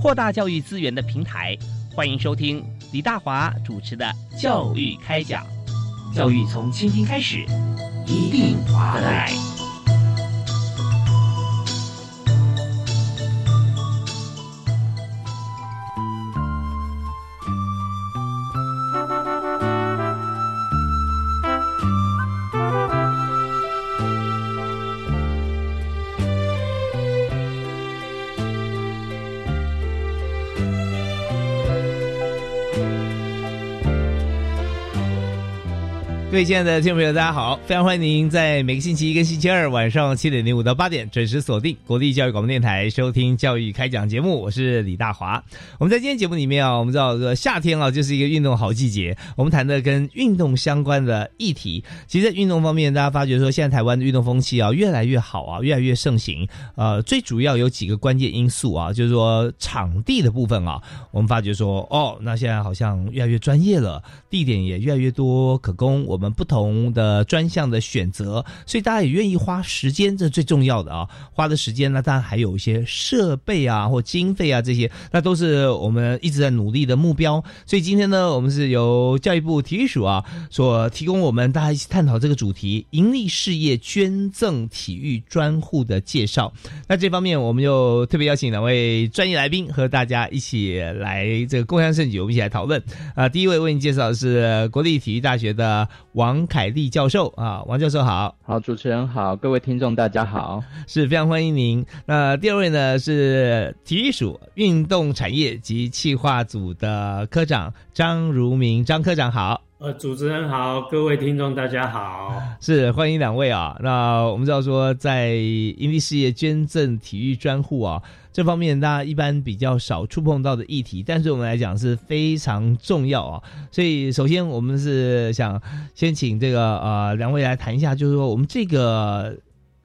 扩大教育资源的平台，欢迎收听李大华主持的《教育开讲》，教育从倾听开始，一定划得来。亲爱的听众朋友，大家好！非常欢迎您在每个星期一跟星期二晚上七点零五到八点准时锁定国立教育广播电台收听教育开讲节目。我是李大华。我们在今天节目里面啊，我们知道这个夏天啊就是一个运动好季节。我们谈的跟运动相关的议题，其实在运动方面，大家发觉说现在台湾的运动风气啊越来越好啊，越来越盛行。呃，最主要有几个关键因素啊，就是说场地的部分啊，我们发觉说哦，那现在好像越来越专业了，地点也越来越多可供我们不同的专项的选择，所以大家也愿意花时间，这是最重要的啊。花的时间呢，当然还有一些设备啊或经费啊这些，那都是我们一直在努力的目标。所以今天呢，我们是由教育部体育署啊所提供我们大家一起探讨这个主题——盈利事业捐赠体育专户的介绍。那这方面，我们又特别邀请两位专业来宾和大家一起来这个共襄盛举，我们一起来讨论。啊，第一位为你介绍的是国立体育大学的王凯丽教授啊，王教授好，好，主持人好，各位听众大家好，是非常欢迎您。那第二位呢是体育署运动产业及企划组的科长张如明，张科长好。呃，主持人好，各位听众大家好，是欢迎两位啊。那我们知道说，在盈利事业捐赠体育专户啊这方面，大家一般比较少触碰到的议题，但是我们来讲是非常重要啊。所以，首先我们是想先请这个呃两位来谈一下，就是说我们这个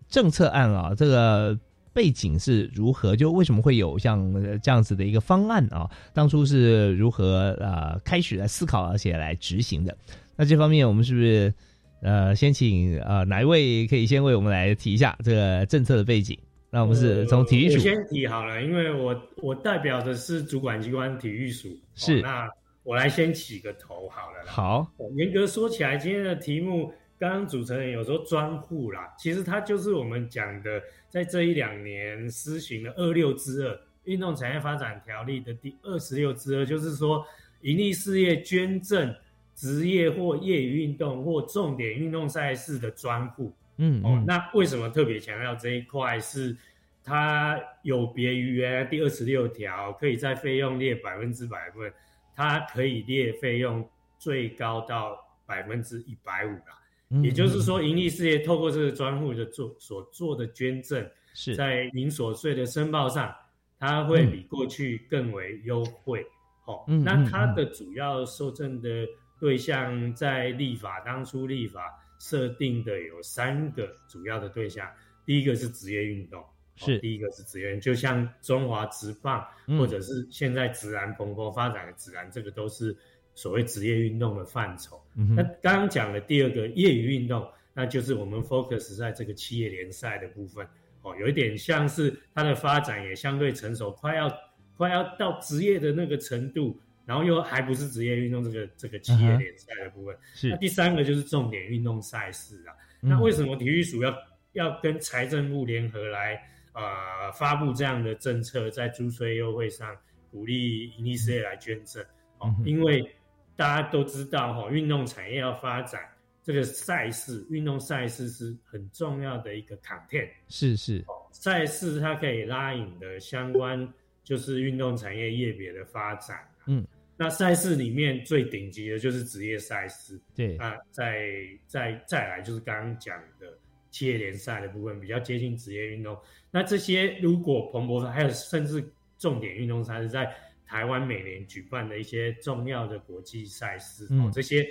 政策案啊，这个。背景是如何？就为什么会有像这样子的一个方案啊？当初是如何呃开始来思考而且来执行的？那这方面我们是不是呃先请呃哪一位可以先为我们来提一下这个政策的背景？那我们是从体育署先提好了，因为我我代表的是主管机关体育署，是那我来先起个头好了。好，严格说起来，今天的题目。刚刚主持人有说专户啦，其实它就是我们讲的，在这一两年施行的二六之二运动产业发展条例的第二十六之二，就是说盈利事业捐赠职业或业余运动或重点运动赛事的专户。嗯，哦，那为什么特别强调这一块？是它有别于原来第二十六条，可以在费用列百分之百分，它可以列费用最高到百分之一百五啦。也就是说，盈利事业透过这个专户的做所做的捐赠，是在营所税的申报上，它会比过去更为优惠。好，那它的主要受赠的对象，在立法当初立法设定的有三个主要的对象，第一个是职业运动，是第一个是职业，就像中华职棒，或者是现在自然蓬勃发展的自然，这个都是。所谓职业运动的范畴，那刚刚讲的第二个业余运动，那就是我们 focus 在这个企业联赛的部分，哦，有一点像是它的发展也相对成熟，快要快要到职业的那个程度，然后又还不是职业运动这个这个企业联赛的部分。是。那第三个就是重点运动赛事啊。那为什么体育署要要跟财政部联合来呃发布这样的政策，在租税优惠上鼓励盈利事业来捐赠？哦，因为大家都知道哈，运动产业要发展，这个赛事，运动赛事是很重要的一个 content。是是，赛事它可以拉引的相关就是运动产业业别的发展。嗯，那赛事里面最顶级的就是职业赛事。对，啊再再再来就是刚刚讲的企业联赛的部分，比较接近职业运动。那这些如果蓬勃，还有甚至。重点运动赛事，在台湾每年举办的一些重要的国际赛事哦，这些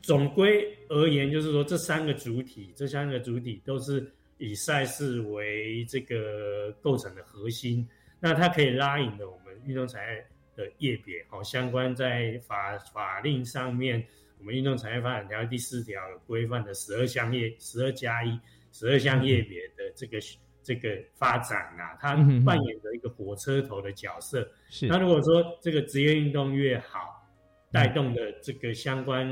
总归而言，就是说这三个主体，这三个主体都是以赛事为这个构成的核心，那它可以拉引的我们运动产业的业别，好，相关在法法令上面，我们运动产业发展条例第四条有规范的十二项业，十二加一，十二项业别的这个。这个发展啊，它扮演着一个火车头的角色。是。那如果说这个职业运动越好，带动的这个相关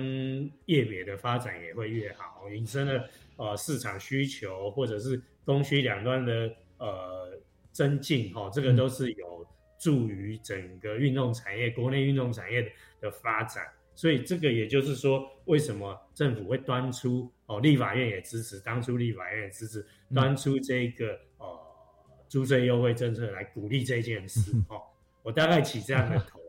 业别的发展也会越好，引申了呃市场需求或者是供需两端的呃增进哈，这个都是有助于整个运动产业、国内运动产业的的发展。所以这个也就是说，为什么政府会端出哦，立法院也支持，当初立法院也支持端出这个呃租税优惠政策来鼓励这件事 哦，我大概起这样的头。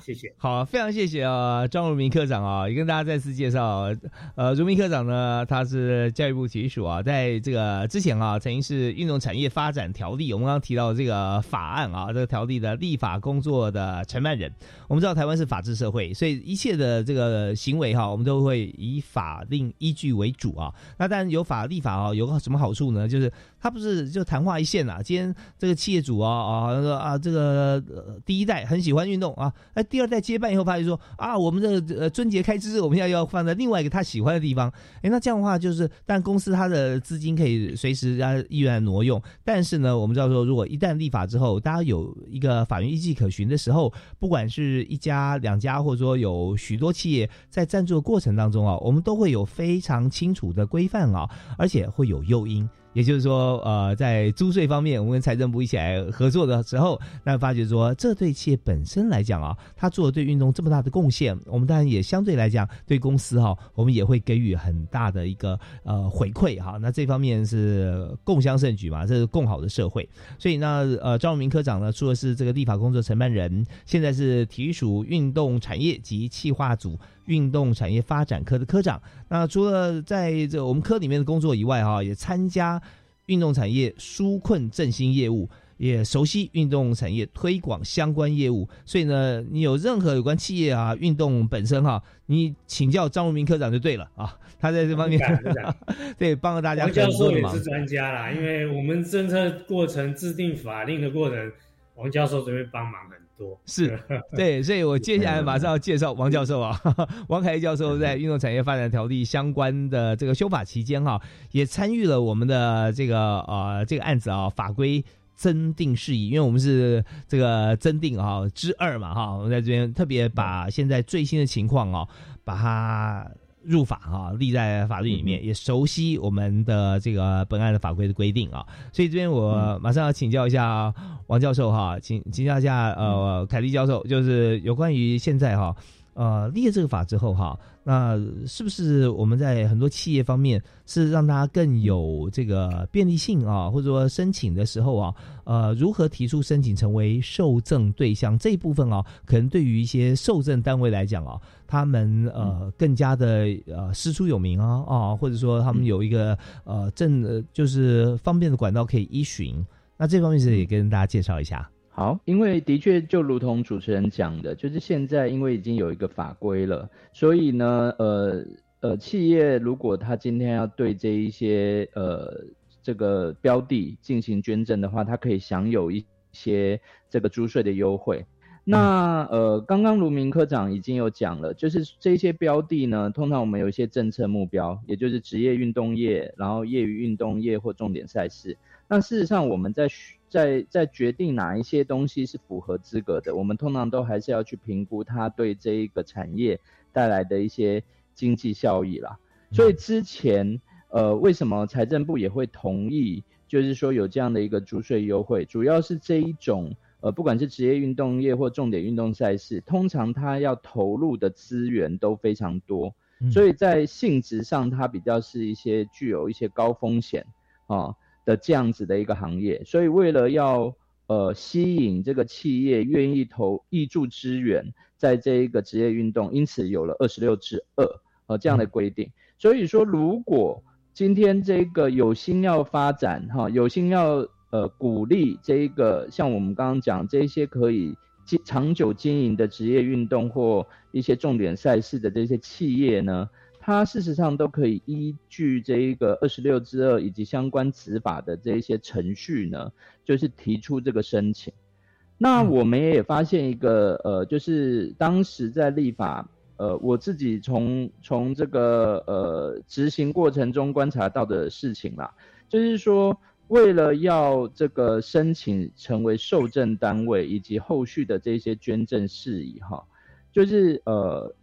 谢谢。好，非常谢谢啊，张如明科长啊，也跟大家再次介绍，呃，如明科长呢，他是教育部体育署啊，在这个之前啊，曾经是运动产业发展条例，我们刚刚提到这个法案啊，这个条例的立法工作的承办人。我们知道台湾是法治社会，所以一切的这个行为哈，我们都会以法令依据为主啊。那当然有法立法啊，有个什么好处呢？就是他不是就昙花一现啊。今天这个企业主啊啊说啊，这个第一代很喜欢运动啊。哎，第二代接班以后，发现说啊，我们的呃春节开支，我们现在要放在另外一个他喜欢的地方。哎，那这样的话，就是但公司他的资金可以随时啊意愿挪用。但是呢，我们知道说，如果一旦立法之后，大家有一个法院依据可循的时候，不管是一家、两家，或者说有许多企业在赞助的过程当中啊，我们都会有非常清楚的规范啊，而且会有诱因。也就是说，呃，在租税方面，我们跟财政部一起来合作的时候，那发觉说，这对企业本身来讲啊，他做对运动这么大的贡献，我们当然也相对来讲，对公司哈，我们也会给予很大的一个呃回馈哈。那这方面是共襄盛举嘛，这是共好的社会。所以呢，呃，张荣明科长呢，除了是这个立法工作承办人，现在是体育署运动产业及企划组。运动产业发展科的科长，那除了在这我们科里面的工作以外，哈，也参加运动产业纾困振兴业务，也熟悉运动产业推广相关业务。所以呢，你有任何有关企业啊、运动本身哈，你请教张如明科长就对了啊，他在这方面 对帮了大家。王教授也是专家啦，因为我们政策过程制定法令的过程，王教授这边帮忙的。多。是 对，所以我接下来马上要介绍王教授啊，王凯教授在运动产业发展条例相关的这个修法期间哈，也参与了我们的这个呃这个案子啊法规增定事宜，因为我们是这个增定啊之二嘛哈，我们在这边特别把现在最新的情况啊把它。入法啊，立在法律里面，也熟悉我们的这个本案的法规的规定啊，所以这边我马上要请教一下王教授哈，请请教一下呃凯利教授，就是有关于现在哈。呃，立了这个法之后哈，那是不是我们在很多企业方面是让它更有这个便利性啊，或者说申请的时候啊，呃，如何提出申请成为受赠对象这一部分啊，可能对于一些受赠单位来讲啊，他们呃更加的呃师出有名啊啊，或者说他们有一个呃正就是方便的管道可以依循，那这方面是也跟大家介绍一下。好，因为的确就如同主持人讲的，就是现在因为已经有一个法规了，所以呢，呃呃，企业如果他今天要对这一些呃这个标的进行捐赠的话，他可以享有一些这个租税的优惠。那呃，刚刚卢明科长已经有讲了，就是这些标的呢，通常我们有一些政策目标，也就是职业运动业，然后业余运动业或重点赛事。那事实上我们在在在决定哪一些东西是符合资格的，我们通常都还是要去评估它对这一个产业带来的一些经济效益啦。所以之前，呃，为什么财政部也会同意，就是说有这样的一个租税优惠，主要是这一种，呃，不管是职业运动业或重点运动赛事，通常它要投入的资源都非常多，所以在性质上它比较是一些具有一些高风险啊。的这样子的一个行业，所以为了要呃吸引这个企业愿意投挹注资源在这一个职业运动，因此有了二十六之二呃这样的规定。所以说，如果今天这个有心要发展哈，有心要呃鼓励这一个像我们刚刚讲这些可以经长久经营的职业运动或一些重点赛事的这些企业呢，它事实上都可以依据这一个二十六之二以及相关执法的这一些程序呢，就是提出这个申请。那我们也发现一个呃，就是当时在立法。呃，我自己从从这个呃执行过程中观察到的事情啦，就是说，为了要这个申请成为受赠单位以及后续的这些捐赠事宜哈，就是呃，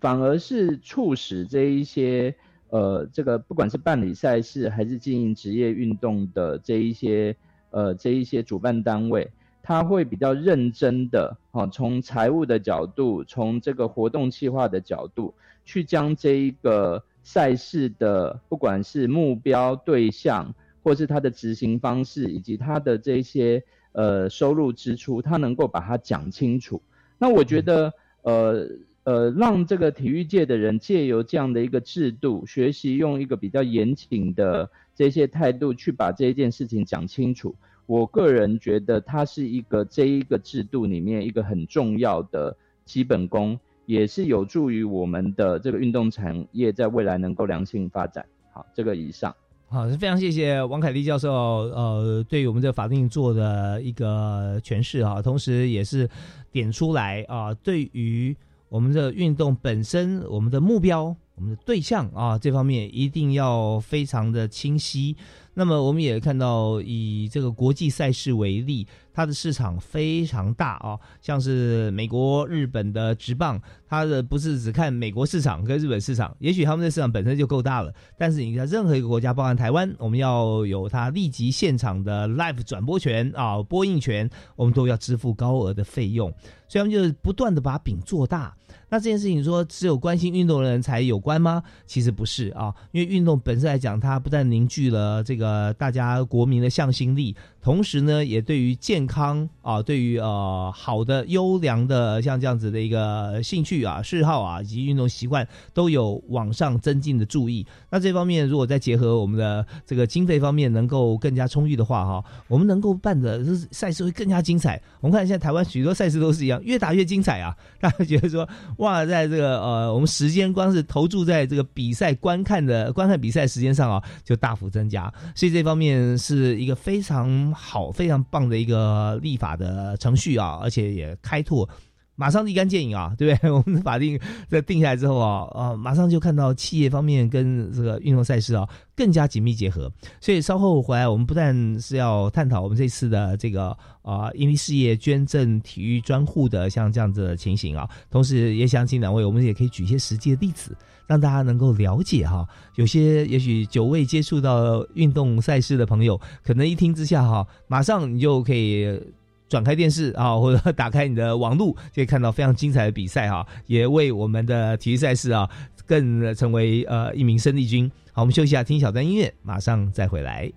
反而是促使这一些呃这个不管是办理赛事还是经营职业运动的这一些呃这一些主办单位。他会比较认真的，哈，从财务的角度，从这个活动计划的角度，去将这一个赛事的，不管是目标对象，或是它的执行方式，以及它的这些呃收入支出，他能够把它讲清楚。那我觉得，呃呃，让这个体育界的人借由这样的一个制度，学习用一个比较严谨的这些态度，去把这一件事情讲清楚。我个人觉得它是一个这一个制度里面一个很重要的基本功，也是有助于我们的这个运动产业在未来能够良性发展。好，这个以上，好，非常谢谢王凯丽教授，呃，对于我们这个法定做的一个诠释啊，同时也是点出来啊，对于我们的运动本身，我们的目标、我们的对象啊，这方面一定要非常的清晰。那么我们也看到，以这个国际赛事为例，它的市场非常大啊，像是美国、日本的直棒，它的不是只看美国市场跟日本市场，也许他们的市场本身就够大了。但是你在任何一个国家，包含台湾，我们要有它立即现场的 live 转播权啊，播映权，我们都要支付高额的费用，所以他们就是不断的把饼做大。那这件事情说只有关心运动的人才有关吗？其实不是啊，因为运动本身来讲，它不但凝聚了这个大家国民的向心力。同时呢，也对于健康啊，对于呃好的优良的像这样子的一个兴趣啊、嗜好啊，以及运动习惯都有往上增进的注意。那这方面如果再结合我们的这个经费方面能够更加充裕的话，哈，我们能够办的赛事会更加精彩。我们看现在台湾许多赛事都是一样，越打越精彩啊！大家觉得说哇，在这个呃我们时间光是投注在这个比赛观看的观看比赛时间上啊，就大幅增加。所以这方面是一个非常。好，非常棒的一个立法的程序啊，而且也开拓，马上立竿见影啊，对不对？我们的法定在定下来之后啊，啊，马上就看到企业方面跟这个运动赛事啊更加紧密结合。所以稍后回来，我们不但是要探讨我们这次的这个啊，盈利事业捐赠体育专户的像这样子的情形啊，同时也想请两位，我们也可以举一些实际的例子。让大家能够了解哈，有些也许久未接触到运动赛事的朋友，可能一听之下哈，马上你就可以转开电视啊，或者打开你的网络，可以看到非常精彩的比赛哈，也为我们的体育赛事啊，更成为呃一名生力军。好，我们休息一下，听小段音乐，马上再回来。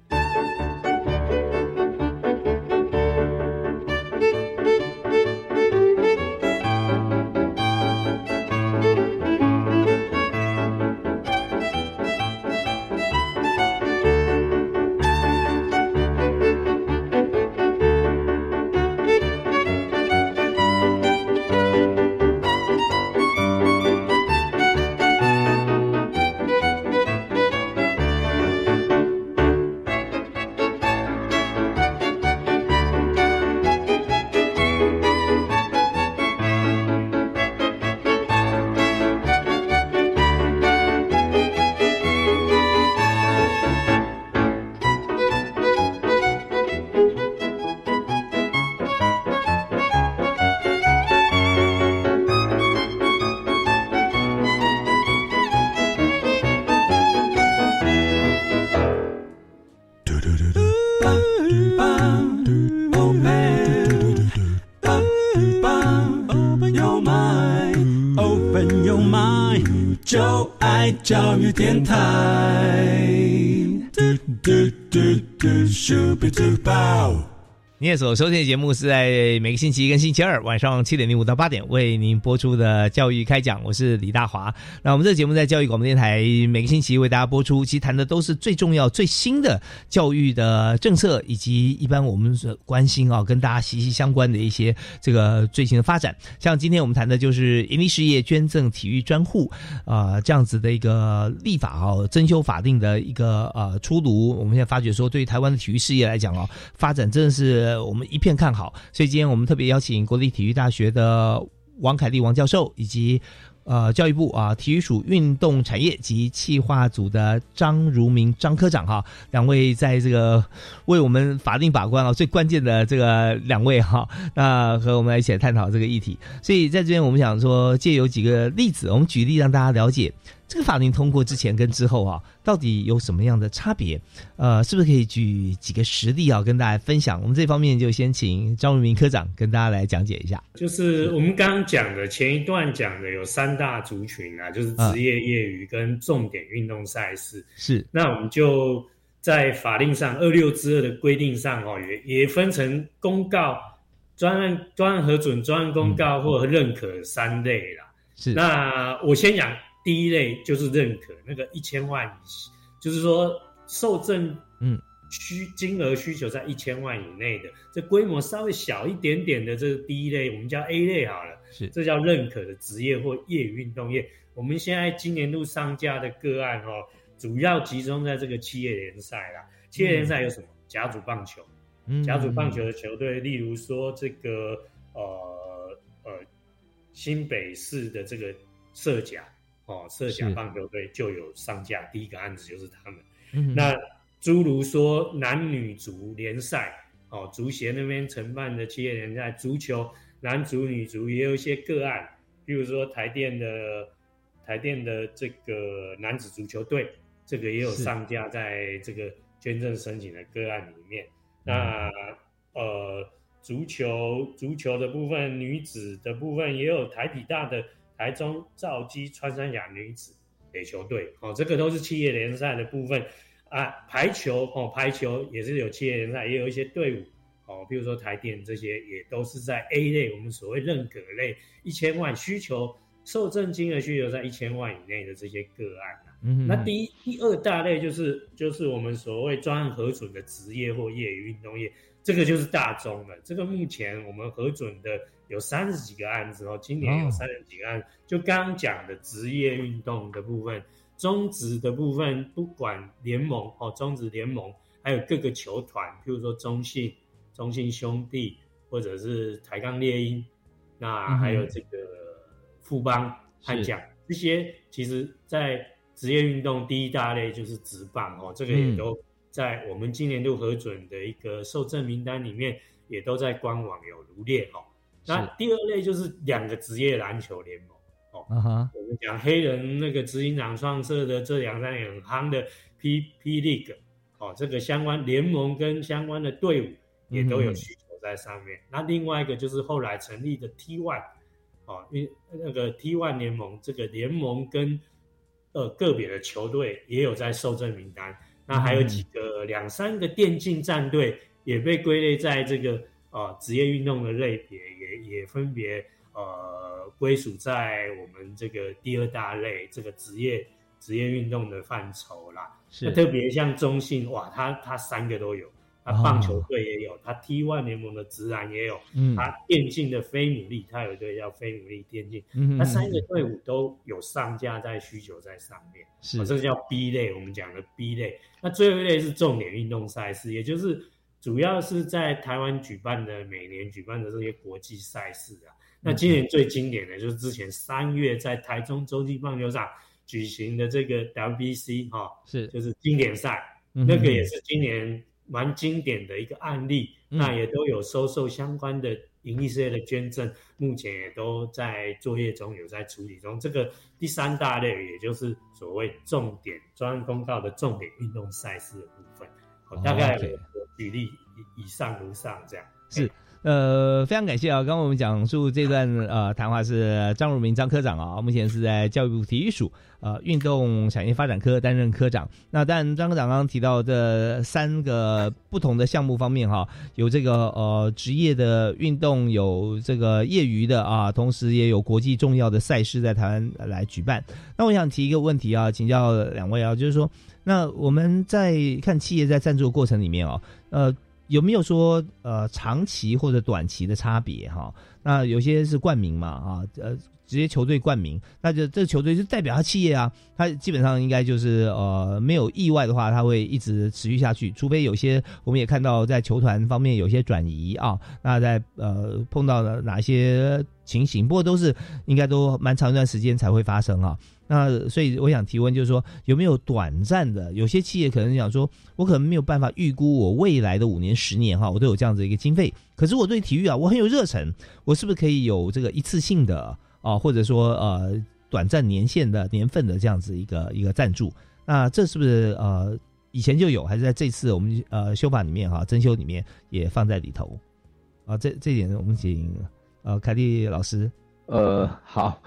教育电台。你也所收听的节目是在每个星期一跟星期二晚上七点零五到八点为您播出的教育开讲，我是李大华。那我们这个节目在教育广播电台每个星期为大家播出，其实谈的都是最重要、最新的教育的政策，以及一般我们所关心啊，跟大家息息相关的一些这个最新的发展。像今天我们谈的就是盈利事业捐赠体育专户啊这样子的一个立法啊，增修法定的一个呃出炉。我们现在发觉说，对于台湾的体育事业来讲啊，发展真的是。呃，我们一片看好，所以今天我们特别邀请国立体育大学的王凯丽王教授，以及呃教育部啊体育署运动产业及企划组的张如明张科长哈，两位在这个为我们法定把关啊最关键的这个两位哈，那和我们一起来探讨这个议题。所以在这边我们想说，借有几个例子，我们举例让大家了解。这个法令通过之前跟之后啊，到底有什么样的差别？呃，是不是可以举几个实例啊，跟大家分享？我们这方面就先请张文明科长跟大家来讲解一下。就是我们刚刚讲的前一段讲的有三大族群啊，就是职业、业余跟重点运动赛事。是，那我们就在法令上二六之二的规定上哦，也也分成公告、专案、专案核准、专案公告或认可三类啦。是，那我先讲。第一类就是认可那个一千万以，就是说受赠嗯需金额需求在一千万以内的，这规模稍微小一点点的，这是第一类，我们叫 A 类好了，是这叫认可的职业或业余运动业。我们现在今年度上架的个案哦，主要集中在这个企业联赛啦。企业联赛有什么？甲组棒球，甲组棒球的球队，例如说这个呃呃新北市的这个社甲。哦，设甲棒球队就有上架，第一个案子就是他们。那诸如说男女足联赛，哦，足协那边承办的企业联赛，足球男足、女足也有一些个案，比如说台电的台电的这个男子足球队，这个也有上架在这个捐赠申请的个案里面。那呃，足球足球的部分，女子的部分也有台体大的。台中兆基穿山甲女子垒球队，哦，这个都是企业联赛的部分啊。排球，哦，排球也是有企业联赛，也有一些队伍，哦，比如说台电这些，也都是在 A 类，我们所谓认可类，一千万需求受赠金额需求在一千万以内的这些个案啊。嗯，那第一、第二大类就是就是我们所谓专案核准的职业或业余运动业，这个就是大宗了。这个目前我们核准的。有三十几个案子哦，今年有三十几个案，就刚刚讲的职业运动的部分，中职的部分，不管联盟哦，中职联盟，还有各个球团，譬如说中信、中信兄弟，或者是台钢猎鹰，那还有这个富邦悍将，这些其实在职业运动第一大类就是职棒哦，这个也都在我们今年度核准的一个受证名单里面，也都在官网有罗列哦。那第二类就是两个职业篮球联盟哦，我们讲黑人那个执行长创设的这两三年很夯的 P P League 哦，这个相关联盟跟相关的队伍也都有需求在上面。那另外一个就是后来成立的 T One 哦，因那个 T One 联盟这个联盟跟呃个别的球队也有在受证名单。那还有几个两三个电竞战队也被归类在这个。啊，职业运动的类别也也分别呃归属在我们这个第二大类这个职业职业运动的范畴啦。是，特别像中信哇，他他三个都有，他棒球队也有，他 T One 联盟的直男也有，嗯，他电竞的非努力，他有一队叫非努力电竞，嗯，他三个队伍都有上架在需求在上面，是，这个叫 B 类，我们讲的 B 类。那最后一类是重点运动赛事，也就是。主要是在台湾举办的每年举办的这些国际赛事啊，那今年最经典的就是之前三月在台中洲际棒球场举行的这个 WBC 哈，是就是经典赛，那个也是今年蛮经典的一个案例，那也都有收受相关的盈利事业的捐赠，目前也都在作业中有在处理中。这个第三大类也就是所谓重点专案公告的重点运动赛事的部分，大概。举例以以上如上这样是，呃，非常感谢啊！刚刚我们讲述这段呃谈话是张如明张科长啊，目前是在教育部体育署呃运动产业发展科担任科长。那但张科长刚刚提到这三个不同的项目方面哈，有这个呃职业的运动，有这个业余的啊，同时也有国际重要的赛事在台湾来举办。那我想提一个问题啊，请教两位啊，就是说，那我们在看企业在赞助的过程里面啊，呃。有没有说呃长期或者短期的差别哈？那有些是冠名嘛啊呃直接球队冠名，那就这个球队就代表他企业啊，他基本上应该就是呃没有意外的话，他会一直持续下去，除非有些我们也看到在球团方面有些转移啊，那在呃碰到了哪些情形，不过都是应该都蛮长一段时间才会发生啊。那所以我想提问，就是说有没有短暂的？有些企业可能想说，我可能没有办法预估我未来的五年、十年哈，我都有这样子一个经费。可是我对体育啊，我很有热忱，我是不是可以有这个一次性的啊，或者说呃短暂年限的年份的这样子一个一个赞助？那这是不是呃以前就有，还是在这次我们呃修法里面哈，增修里面也放在里头？啊，这这点我们请呃凯蒂老师。呃，好，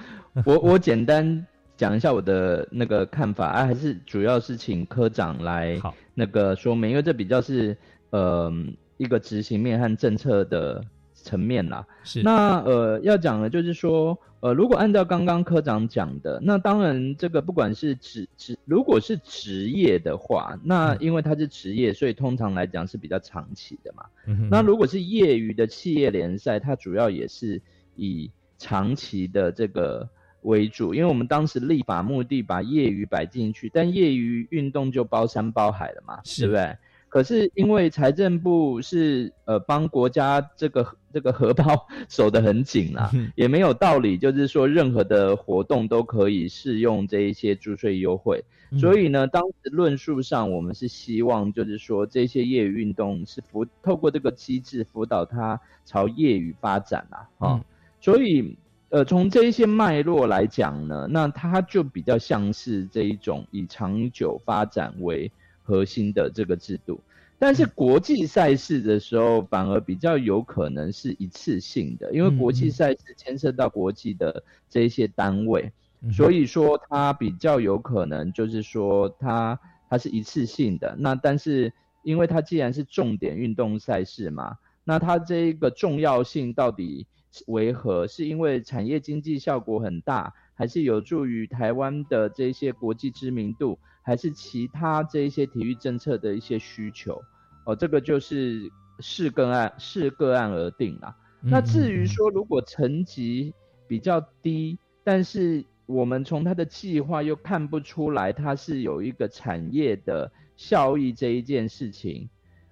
我我简单。讲一下我的那个看法啊，还是主要是请科长来那个说明，因为这比较是呃一个执行面和政策的层面啦。是那呃要讲的就是说，呃如果按照刚刚科长讲的，那当然这个不管是职职如果是职业的话，那因为它是职业，所以通常来讲是比较长期的嘛。那如果是业余的企业联赛，它主要也是以长期的这个。为主，因为我们当时立法目的把业余摆进去，但业余运动就包山包海了嘛，对不对？可是因为财政部是呃帮国家这个这个荷包 守得很紧啦，也没有道理，就是说任何的活动都可以适用这一些注税优惠。所以呢，当时论述上我们是希望，就是说这些业余运动是辅透过这个机制辅导它朝业余发展啦啊，哈，所以。呃，从这一些脉络来讲呢，那它就比较像是这一种以长久发展为核心的这个制度，但是国际赛事的时候，反而比较有可能是一次性的，因为国际赛事牵涉到国际的这一些单位，所以说它比较有可能就是说它它是一次性的。那但是因为它既然是重点运动赛事嘛，那它这一个重要性到底？为何？是因为产业经济效果很大，还是有助于台湾的这些国际知名度，还是其他这一些体育政策的一些需求？哦，这个就是视个案视个案而定啦。那至于说，如果成绩比较低，但是我们从他的计划又看不出来他是有一个产业的效益这一件事情。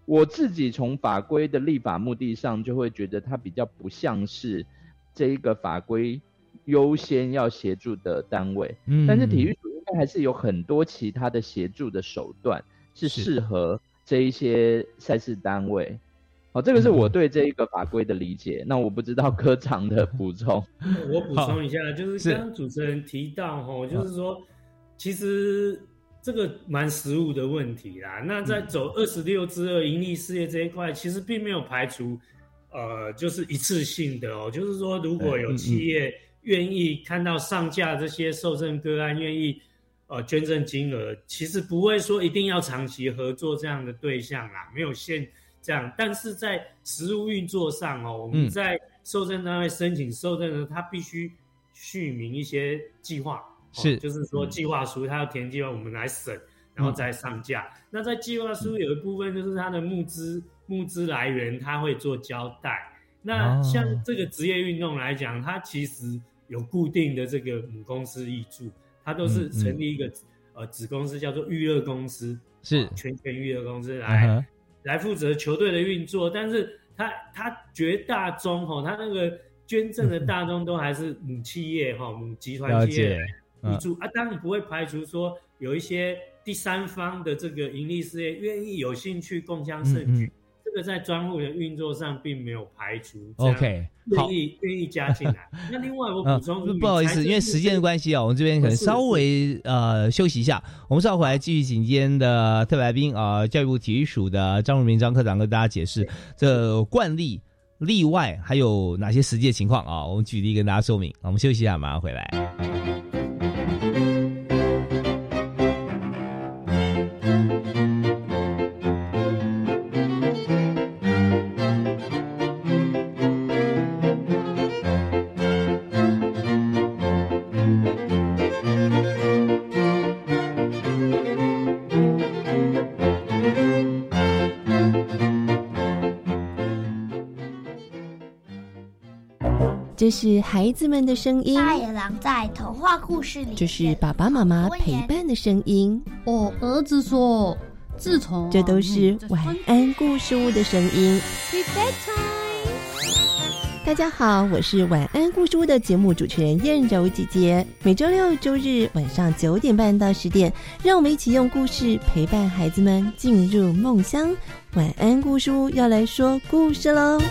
我自己从法规的立法目的上，就会觉得它比较不像是这一个法规优先要协助的单位。嗯，但是体育署应该还是有很多其他的协助的手段，是适合这一些赛事单位。好，这个是我对这一个法规的理解。那我不知道科长的补充。我补充一下，就是刚刚主持人提到哈，就是说其实。这个蛮实务的问题啦。那在走二十六之二盈利事业这一块，其实并没有排除，呃，就是一次性的哦。就是说，如果有企业愿意看到上架这些受赠个案，愿意呃捐赠金额，其实不会说一定要长期合作这样的对象啦，没有限这样。但是在实务运作上哦，我们在受赠单位申请受赠的，他必须续明一些计划。是，就是说计划书，他要填计划，我们来审，然后再上架。那在计划书有一部分就是他的募资募资来源，他会做交代。那像这个职业运动来讲，它其实有固定的这个母公司挹注，它都是成立一个呃子公司，叫做娱乐公司，是。全权娱乐公司来来负责球队的运作。但是它它绝大宗哈，它那个捐赠的大宗都还是母企业哈，母集团企业。补助啊，当然不会排除说有一些第三方的这个盈利事业愿意有兴趣共襄盛举，这个在专户的运作上并没有排除。OK，愿意愿意加进来。那另外我补充，不好意思，因为时间的关系啊，我们这边可能稍微呃休息一下，我们稍后回来继续请今天的特来宾啊，教育部体育署的张如明张科长跟大家解释这惯例。例外还有哪些实际情况啊？我们举例跟大家说明。我们休息一下，马上回来。这是孩子们的声音。大野狼在童话故事里。这是爸爸妈妈陪伴的声音。我儿子说：“自从……”这都是晚安故事屋的声音。大家好，我是晚安故事屋的节目主持人燕柔姐姐。每周六、周日晚上九点半到十点，让我们一起用故事陪伴孩子们进入梦乡。晚安故事屋要来说故事喽。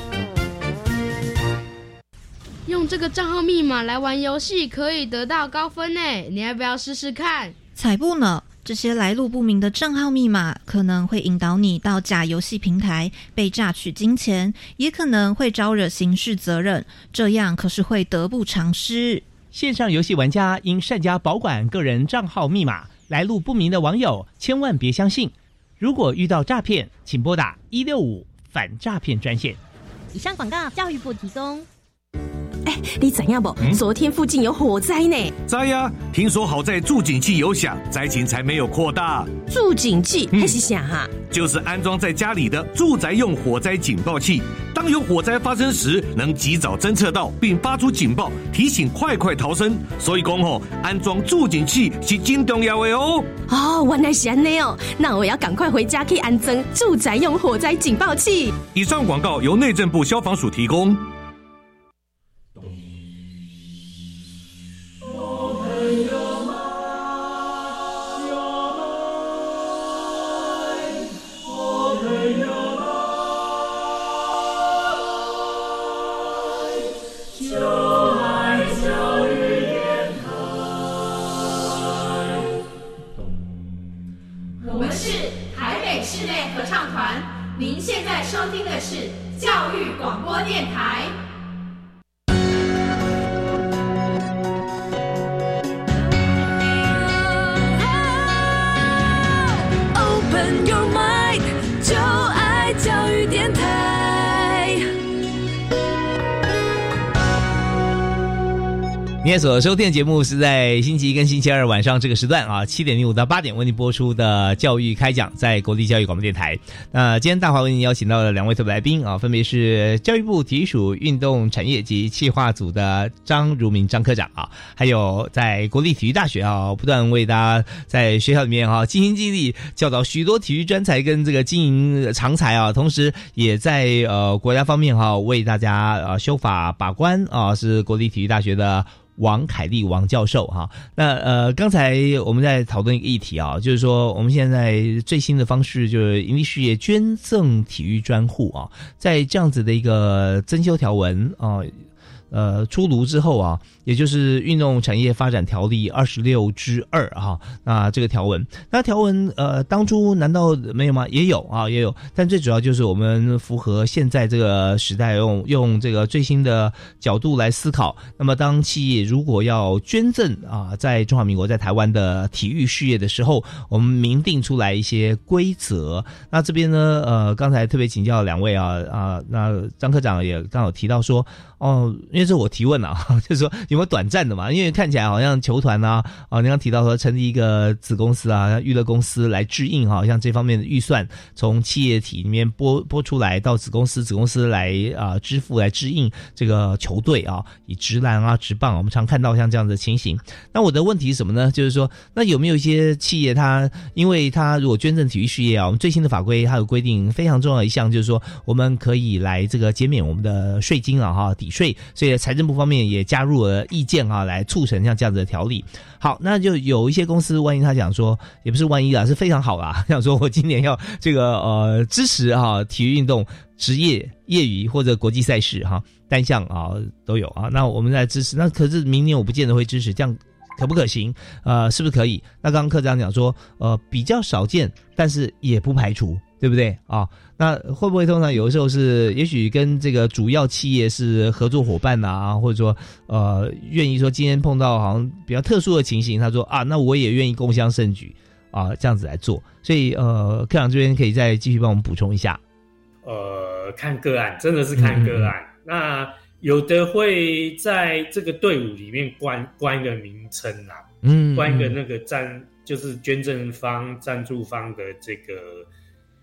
用这个账号密码来玩游戏可以得到高分呢，你要不要试试看？才不呢！这些来路不明的账号密码可能会引导你到假游戏平台被榨取金钱，也可能会招惹刑事责任，这样可是会得不偿失。线上游戏玩家应善加保管个人账号密码，来路不明的网友千万别相信。如果遇到诈骗，请拨打一六五反诈骗专线。以上广告，教育部提供。哎，你怎样不？昨天附近有火灾呢。灾呀！听说好在助警器有响，灾情才没有扩大。助警器还是响哈？就是安装在家里的住宅用火灾警报器，当有火灾发生时，能及早侦测到并发出警报，提醒快快逃生。所以讲吼，安装助警器是真重要的哦。哦，原来是安尼哦，那我要赶快回家去安装住宅用火灾警报器。以上广告由内政部消防署提供。今天所收听的节目是在星期一跟星期二晚上这个时段啊，七点零五到八点为您播出的教育开讲，在国立教育广播电台。那今天大华为您邀请到了两位特别来宾啊，分别是教育部体育署运动产业及企划组的张如明张科长啊，还有在国立体育大学啊，不断为大家在学校里面哈尽心尽力教导许多体育专才跟这个经营常才啊，同时也在呃国家方面哈为大家呃修法把关啊，是国立体育大学的。王凯丽王教授哈，那呃，刚才我们在讨论一个议题啊，就是说我们现在最新的方式就是盈利事业捐赠体育专户啊，在这样子的一个增修条文啊。呃，出炉之后啊，也就是《运动产业发展条例》二十六之二哈，那这个条文，那条文呃，当初难道没有吗？也有啊，也有，但最主要就是我们符合现在这个时代，用用这个最新的角度来思考。那么，当企业如果要捐赠啊，在中华民国在台湾的体育事业的时候，我们明定出来一些规则。那这边呢，呃，刚才特别请教两位啊啊，那张科长也刚好提到说。哦，因为是我提问了，就是说没有短暂的嘛？因为看起来好像球团啊，啊，你刚提到说成立一个子公司啊，娱乐公司来制应哈，像这方面的预算从企业体里面拨拨出来到子公司，子公司来啊支付来制应这个球队啊，以直篮啊、直棒，我们常看到像这样的情形。那我的问题是什么呢？就是说，那有没有一些企业，它因为它如果捐赠体育事业啊，我们最新的法规它有规定非常重要一项，就是说我们可以来这个减免我们的税金啊，哈，抵。税，所以财政部方面也加入了意见啊，来促成像这样子的条例。好，那就有一些公司，万一他讲说，也不是万一啊，是非常好啦，想说我今年要这个呃支持哈体育运动职业、业余或者国际赛事哈单项啊都有啊，那我们来支持。那可是明年我不见得会支持，这样可不可行？呃，是不是可以？那刚刚科长讲说，呃，比较少见，但是也不排除。对不对啊？那会不会通常有的时候是，也许跟这个主要企业是合作伙伴呐，或者说呃，愿意说今天碰到好像比较特殊的情形，他说啊，那我也愿意共襄盛举啊，这样子来做。所以呃，科长这边可以再继续帮我们补充一下。呃，看个案，真的是看个案。那有的会在这个队伍里面关关一个名称啊，嗯，关一个那个赞，就是捐赠方、赞助方的这个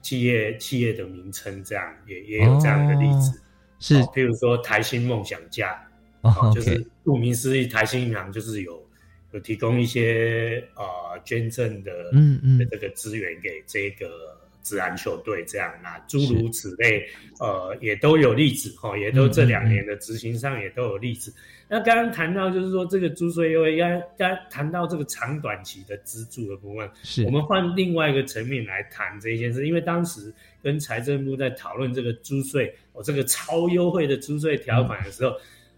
企业企业的名称，这样也也有这样的例子，是，譬如说台新梦想家，就是顾名思义，台新银行就是有有提供一些呃捐赠的，嗯嗯，的这个资源给这个。自然球队这样啊，诸如此类，呃，也都有例子哈，也都这两年的执行上也都有例子。那刚刚谈到就是说这个租税优惠，要刚谈到这个长短期的资助的部分，是我们换另外一个层面来谈这件事。因为当时跟财政部在讨论这个租税，哦，这个超优惠的租税条款的时候，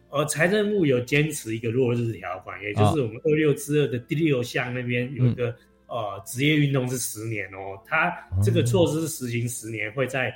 呃，财政部有坚持一个落日条款，也就是我们二六之二的第六项那边有一个。呃，职业运动是十年哦，它这个措施是实行十年，会在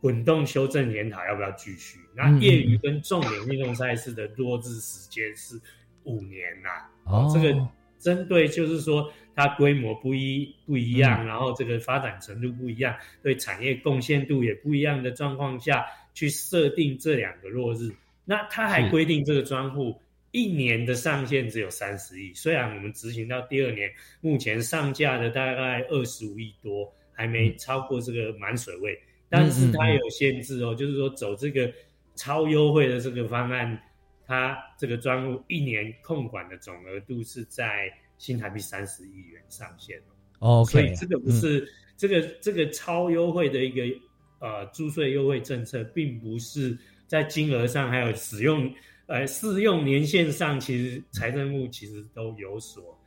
滚动修正研讨要不要继续？那业余跟重点运动赛事的落日时间是五年呐。哦，这个针对就是说它规模不一不一样，然后这个发展程度不一样，对产业贡献度也不一样的状况下去设定这两个落日。那它还规定这个专户。一年的上限只有三十亿，虽然我们执行到第二年，目前上架的大概二十五亿多，还没超过这个满水位，但是它有限制哦，就是说走这个超优惠的这个方案，它这个专户一年控管的总额度是在新台币三十亿元上限哦，所以这个不是这个这个超优惠的一个呃租税优惠政策，并不是在金额上还有使用。呃，适用年限上，其实财政部其实都有所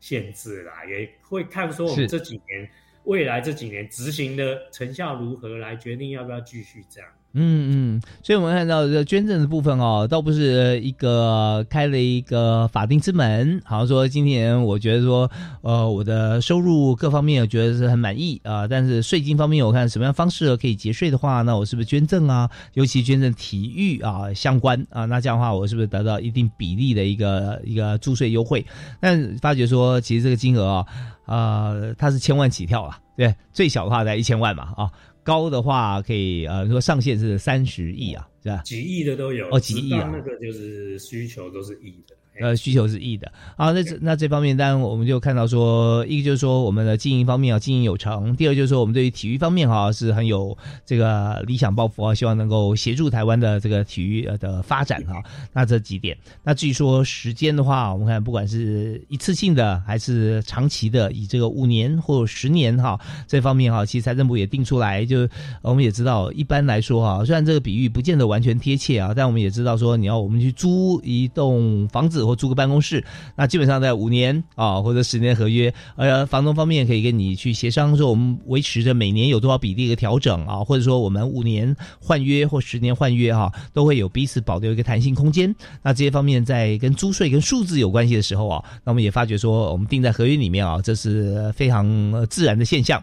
限制啦，也会看说我们这几年未来这几年执行的成效如何，来决定要不要继续这样。嗯嗯，所以我们看到这捐赠的部分哦，倒不是一个开了一个法定之门，好像说今年我觉得说，呃，我的收入各方面我觉得是很满意啊，但是税金方面我看什么样方式可以节税的话，那我是不是捐赠啊？尤其捐赠体育啊相关啊，那这样的话我是不是得到一定比例的一个一个注税优惠？但发觉说，其实这个金额啊，呃，它是千万起跳啊，对，最小的话在一千万嘛啊。高的话可以呃，说上限是三十亿啊，是吧？几亿的都有哦，几亿啊，那个就是需求都是亿的。呃，需求是亿的啊，那这那这方面，当然我们就看到说，一个就是说我们的经营方面啊经营有成，第二就是说我们对于体育方面哈是很有这个理想抱负啊，希望能够协助台湾的这个体育的发展哈。那这几点，那至于说时间的话，我们看不管是一次性的还是长期的，以这个五年或十年哈这方面哈，其实财政部也定出来，就我们也知道，一般来说哈，虽然这个比喻不见得完全贴切啊，但我们也知道说，你要我们去租一栋房子。或租个办公室，那基本上在五年啊或者十年合约，呃，房东方面可以跟你去协商，说我们维持着每年有多少比例的调整啊，或者说我们五年换约或十年换约哈，都会有彼此保留一个弹性空间。那这些方面在跟租税跟数字有关系的时候啊，那我们也发觉说，我们定在合约里面啊，这是非常自然的现象。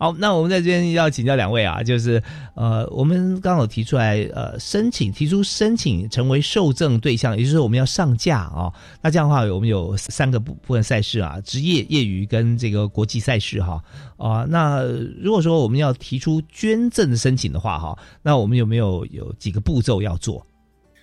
好，那我们在这边要请教两位啊，就是呃，我们刚好提出来呃，申请提出申请成为受赠对象，也就是我们要上架啊。那这样的话，我们有三个部部分赛事啊，职业、业余跟这个国际赛事哈啊。那如果说我们要提出捐赠申请的话哈，那我们有没有有几个步骤要做？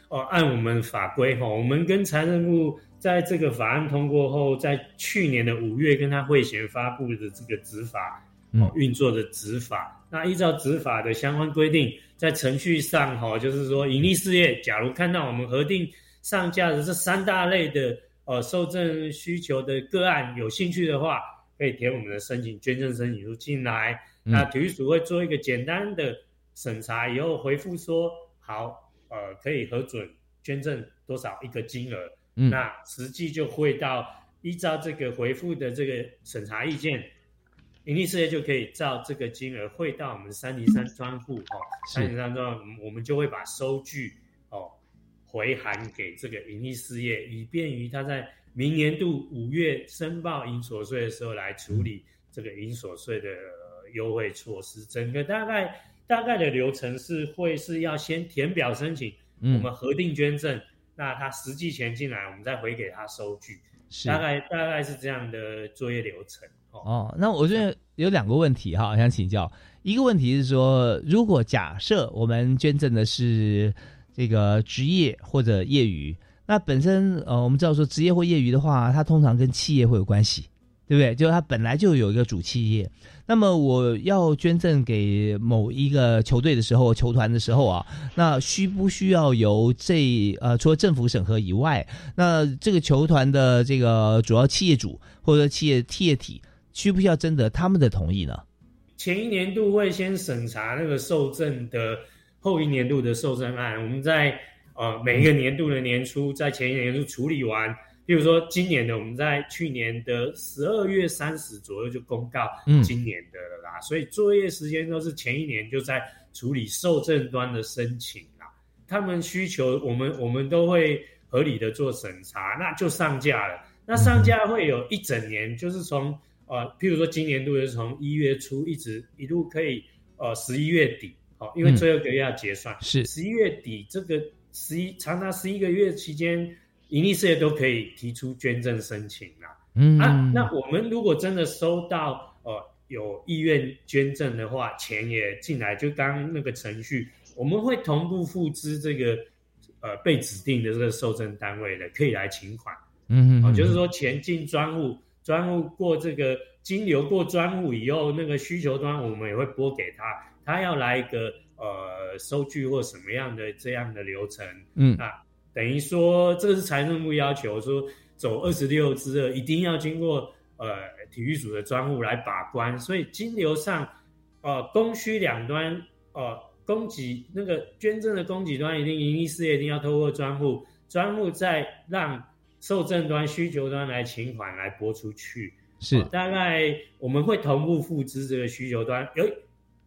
哦，按我们法规哈，我们跟财政部在这个法案通过后，在去年的五月跟他会前发布的这个执法。哦，运作的执法，那依照执法的相关规定，在程序上哈，就是说，盈利事业假如看到我们核定上架的这三大类的呃受赠需求的个案有兴趣的话，可以填我们的申请捐赠申请书进来。那体育署会做一个简单的审查，以后回复说好，呃，可以核准捐赠多少一个金额。那实际就会到依照这个回复的这个审查意见。盈利事业就可以照这个金额汇到我们三零三专户哦，三零三专户，我们就会把收据哦回函给这个盈利事业，以便于他在明年度五月申报营所税的时候来处理这个营所税的优惠措施。整个大概大概的流程是会是要先填表申请，我们核定捐赠，那他实际钱进来，我们再回给他收据，大概大概是这样的作业流程。哦，那我觉得有两个问题哈，想请教。一个问题是说，如果假设我们捐赠的是这个职业或者业余，那本身呃，我们知道说职业或业余的话，它通常跟企业会有关系，对不对？就是它本来就有一个主企业。那么我要捐赠给某一个球队的时候、球团的时候啊，那需不需要由这呃，除了政府审核以外，那这个球团的这个主要企业主或者企业企业体需不需要征得他们的同意呢？前一年度会先审查那个受赠的后一年度的受赠案，我们在呃每一个年度的年初，在前一年度处理完。比如说今年的，我们在去年的十二月三十左右就公告今年的了啦，所以作业时间都是前一年就在处理受赠端的申请啦。他们需求我们我们都会合理的做审查，那就上架了。那上架会有一整年，就是从呃，譬如说今年度是从一月初一直一路可以呃十一月底，好，因为最后一个月要结算，是十一月底这个十一长达十一个月期间。盈利事业都可以提出捐赠申请啦。嗯啊，那我们如果真的收到呃有意愿捐赠的话，钱也进来，就当那个程序，我们会同步付资这个呃被指定的这个受赠单位的，可以来请款。嗯嗯，就是说钱进专户，专户过这个金流过专户以后，那个需求端我们也会拨给他，他要来一个呃收据或什么样的这样的流程。嗯啊。等于说，这个是财政部要求说，走二十六之二，一定要经过呃体育组的专户来把关。所以金流上，呃供需两端，呃供给那个捐赠的供给端，一定盈利事业一定要透过专户，专户再让受赠端、需求端来请款来拨出去。是，大概我们会同步复制这个需求端，有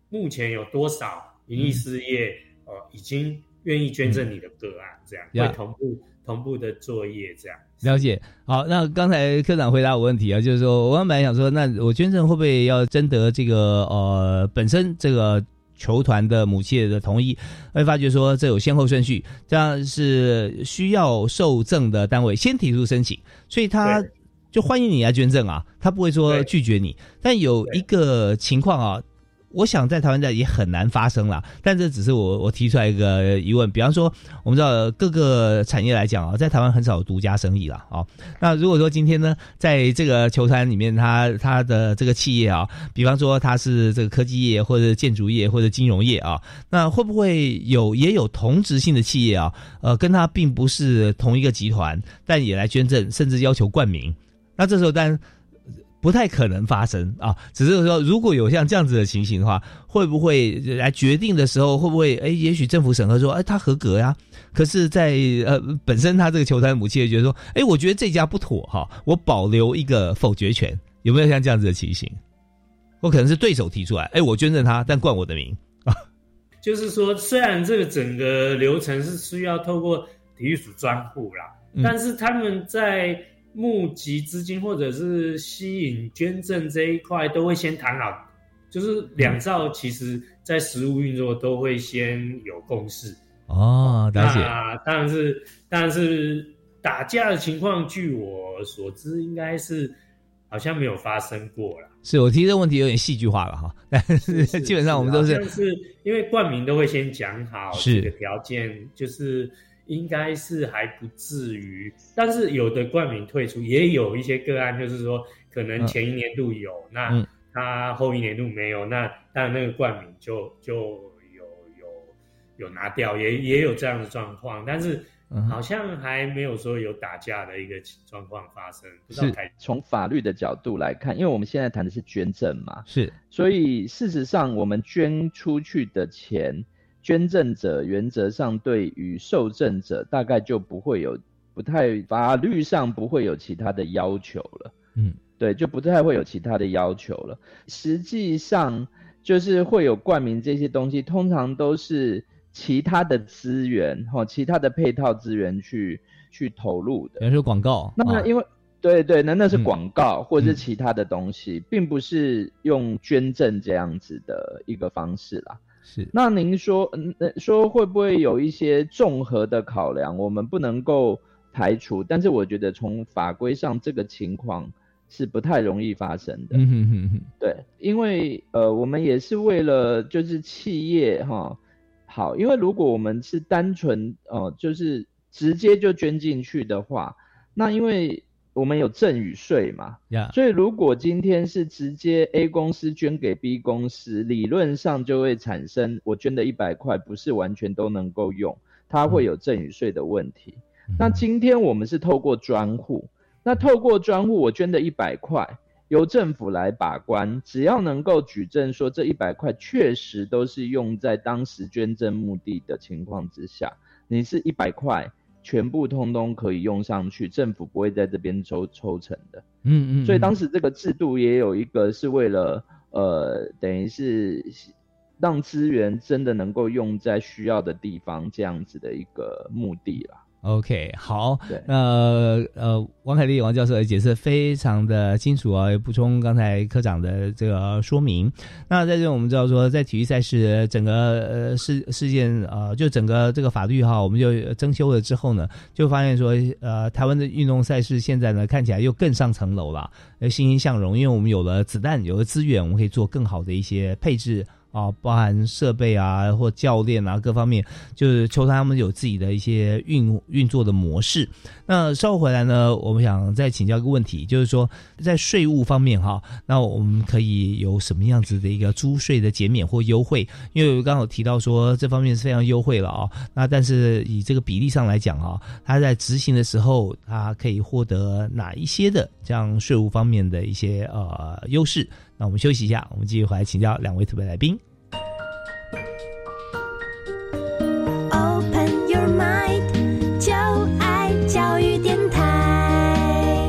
目前有多少盈利事业呃已经。愿意捐赠你的个案，这样会同步同步的作业，这样了解。好，那刚才科长回答我问题啊，就是说，我本来想说，那我捐赠会不会要征得这个呃本身这个球团的母企业的同意？会发觉说这有先后顺序，这样是需要受赠的单位先提出申请，所以他就欢迎你来捐赠啊，他不会说拒绝你。但有一个情况啊。我想在台湾在也很难发生了，但这只是我我提出来一个疑问。比方说，我们知道各个产业来讲啊，在台湾很少有独家生意了啊。那如果说今天呢，在这个球团里面，他他的这个企业啊，比方说他是这个科技业或者建筑业或者金融业啊，那会不会有也有同质性的企业啊？呃，跟他并不是同一个集团，但也来捐赠，甚至要求冠名。那这时候但。不太可能发生啊，只是说如果有像这样子的情形的话，会不会来决定的时候会不会哎，也许政府审核说哎他合格呀，可是，在呃本身他这个球团母亲也觉得说哎，我觉得这家不妥哈，我保留一个否决权，有没有像这样子的情形？我可能是对手提出来，哎，我捐赠他，但冠我的名啊。就是说，虽然这个整个流程是需要透过体育署专户啦，但是他们在。募集资金或者是吸引捐赠这一块，都会先谈好，就是两兆，其实在实物运作都会先有共识哦。了解，当然是，当然是打架的情况，据我所知，应该是好像没有发生过了。是我提这个问题有点戏剧化了哈，但是基本上我们都是，是因为冠名都会先讲好这个条件，就是。应该是还不至于，但是有的冠名退出，也有一些个案，就是说可能前一年度有，那他后一年度没有，那当然那个冠名就就有有有拿掉，也也有这样的状况，但是好像还没有说有打架的一个状况发生。是从法律的角度来看，因为我们现在谈的是捐赠嘛，是，所以事实上我们捐出去的钱。捐赠者原则上对于受赠者大概就不会有不太法律上不会有其他的要求了，嗯，对，就不太会有其他的要求了。实际上就是会有冠名这些东西，通常都是其他的资源哈，其他的配套资源去去投入的，比如说广告。那么因为对对，那那是广告或者是其他的东西，并不是用捐赠这样子的一个方式啦。是，那您说，嗯，说会不会有一些综合的考量，我们不能够排除？但是我觉得从法规上，这个情况是不太容易发生的。嗯哼哼哼，对，因为呃，我们也是为了就是企业哈好，因为如果我们是单纯哦，就是直接就捐进去的话，那因为。我们有赠与税嘛？所以如果今天是直接 A 公司捐给 B 公司，理论上就会产生我捐的一百块不是完全都能够用，它会有赠与税的问题。那今天我们是透过专户，那透过专户我捐的一百块由政府来把关，只要能够举证说这一百块确实都是用在当时捐赠目的的情况之下，你是一百块。全部通通可以用上去，政府不会在这边抽抽成的。嗯嗯。所以当时这个制度也有一个是为了，呃，等于是让资源真的能够用在需要的地方，这样子的一个目的啦。OK，好，那呃，王凯丽王教授的解释非常的清楚啊，也补充刚才科长的这个说明。那在这我们知道说，在体育赛事整个呃事事件啊，就整个这个法律哈，我们就征修了之后呢，就发现说，呃，台湾的运动赛事现在呢看起来又更上层楼了，呃，欣欣向荣，因为我们有了子弹，有了资源，我们可以做更好的一些配置。啊，包含设备啊，或教练啊，各方面，就是球团他们有自己的一些运运作的模式。那稍后回来呢，我们想再请教一个问题，就是说在税务方面哈，那我们可以有什么样子的一个租税的减免或优惠？因为刚好提到说这方面是非常优惠了啊。那但是以这个比例上来讲啊，他在执行的时候，他可以获得哪一些的这样税务方面的一些呃优势？那我们休息一下，我们继续回来请教两位特别来宾。Open your mind，就爱教育电台。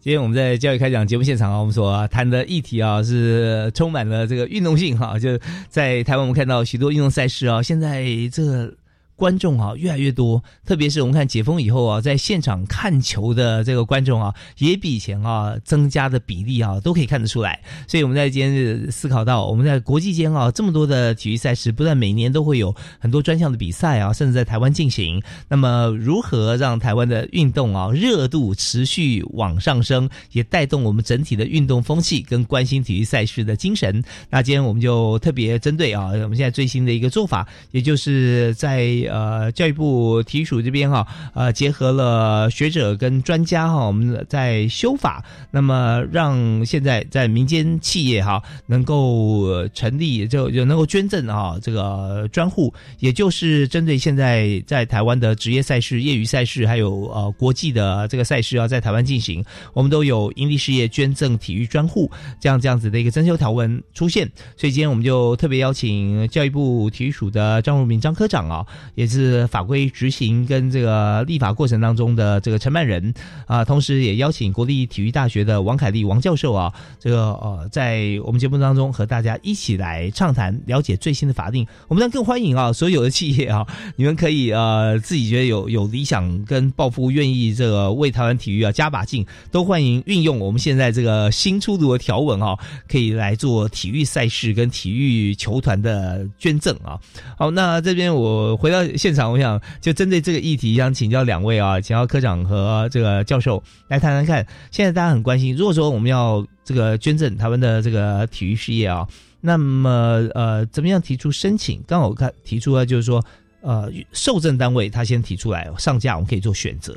今天我们在教育开讲节目现场啊，我们所谈的议题啊，是充满了这个运动性哈。就在台湾，我们看到许多运动赛事啊，现在这。观众啊越来越多，特别是我们看解封以后啊，在现场看球的这个观众啊，也比以前啊增加的比例啊，都可以看得出来。所以我们在今天思考到，我们在国际间啊这么多的体育赛事，不但每年都会有很多专项的比赛啊，甚至在台湾进行。那么如何让台湾的运动啊热度持续往上升，也带动我们整体的运动风气跟关心体育赛事的精神？那今天我们就特别针对啊，我们现在最新的一个做法，也就是在。呃，教育部体育署这边哈，呃，结合了学者跟专家哈，我们在修法，那么让现在在民间企业哈能够成立，就就能够捐赠啊这个专户，也就是针对现在在台湾的职业赛事、业余赛事，还有呃国际的这个赛事要在台湾进行，我们都有盈利事业捐赠体育专户这样这样子的一个增修条文出现，所以今天我们就特别邀请教育部体育署的张如明张科长啊。也是法规执行跟这个立法过程当中的这个承办人啊，同时也邀请国立体育大学的王凯丽王教授啊，这个呃，在我们节目当中和大家一起来畅谈，了解最新的法令。我们呢更欢迎啊，所有的企业啊，你们可以呃自己觉得有有理想跟抱负，愿意这个为台湾体育啊加把劲，都欢迎运用我们现在这个新出炉的条文啊，可以来做体育赛事跟体育球团的捐赠啊。好，那这边我回到。现场，我想就针对这个议题，想请教两位啊，请教科长和这个教授来谈谈看。现在大家很关心，如果说我们要这个捐赠台湾的这个体育事业啊，那么呃，怎么样提出申请？刚好我看提出了，就是说。呃，受赠单位他先提出来上架，我们可以做选择。